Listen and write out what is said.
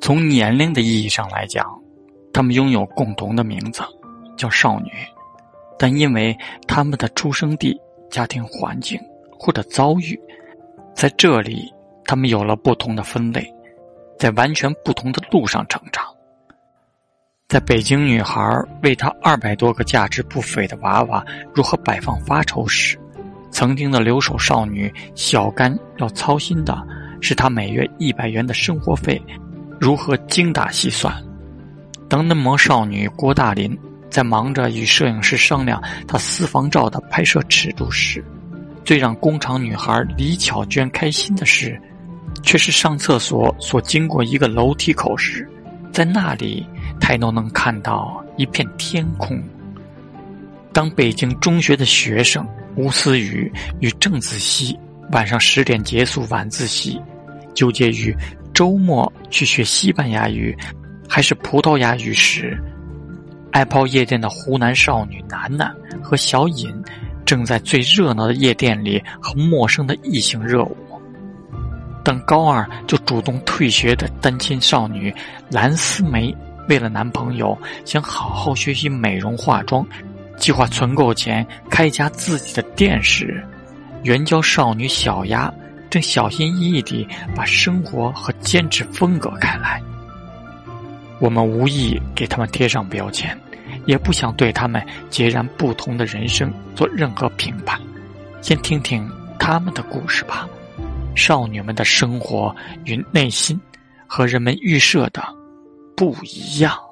从年龄的意义上来讲，他们拥有共同的名字，叫少女，但因为他们的出生地、家庭环境或者遭遇，在这里，他们有了不同的分类，在完全不同的路上成长。在北京女孩为她二百多个价值不菲的娃娃如何摆放发愁时，曾经的留守少女小甘要操心的是她每月一百元的生活费如何精打细算。当嫩模少女郭大林在忙着与摄影师商量她私房照的拍摄尺度时，最让工厂女孩李巧娟开心的是，却是上厕所所经过一个楼梯口时，在那里。抬头能看到一片天空。当北京中学的学生吴思雨与郑子熙晚上十点结束晚自习，纠结于周末去学西班牙语还是葡萄牙语时，爱泡夜店的湖南少女楠楠和小尹正在最热闹的夜店里和陌生的异性热舞。等高二就主动退学的单亲少女蓝思梅。为了男朋友，想好好学习美容化妆，计划存够钱开一家自己的店时，援交少女小丫正小心翼翼地把生活和坚持分隔开来。我们无意给他们贴上标签，也不想对他们截然不同的人生做任何评判。先听听他们的故事吧，少女们的生活与内心，和人们预设的。不一样。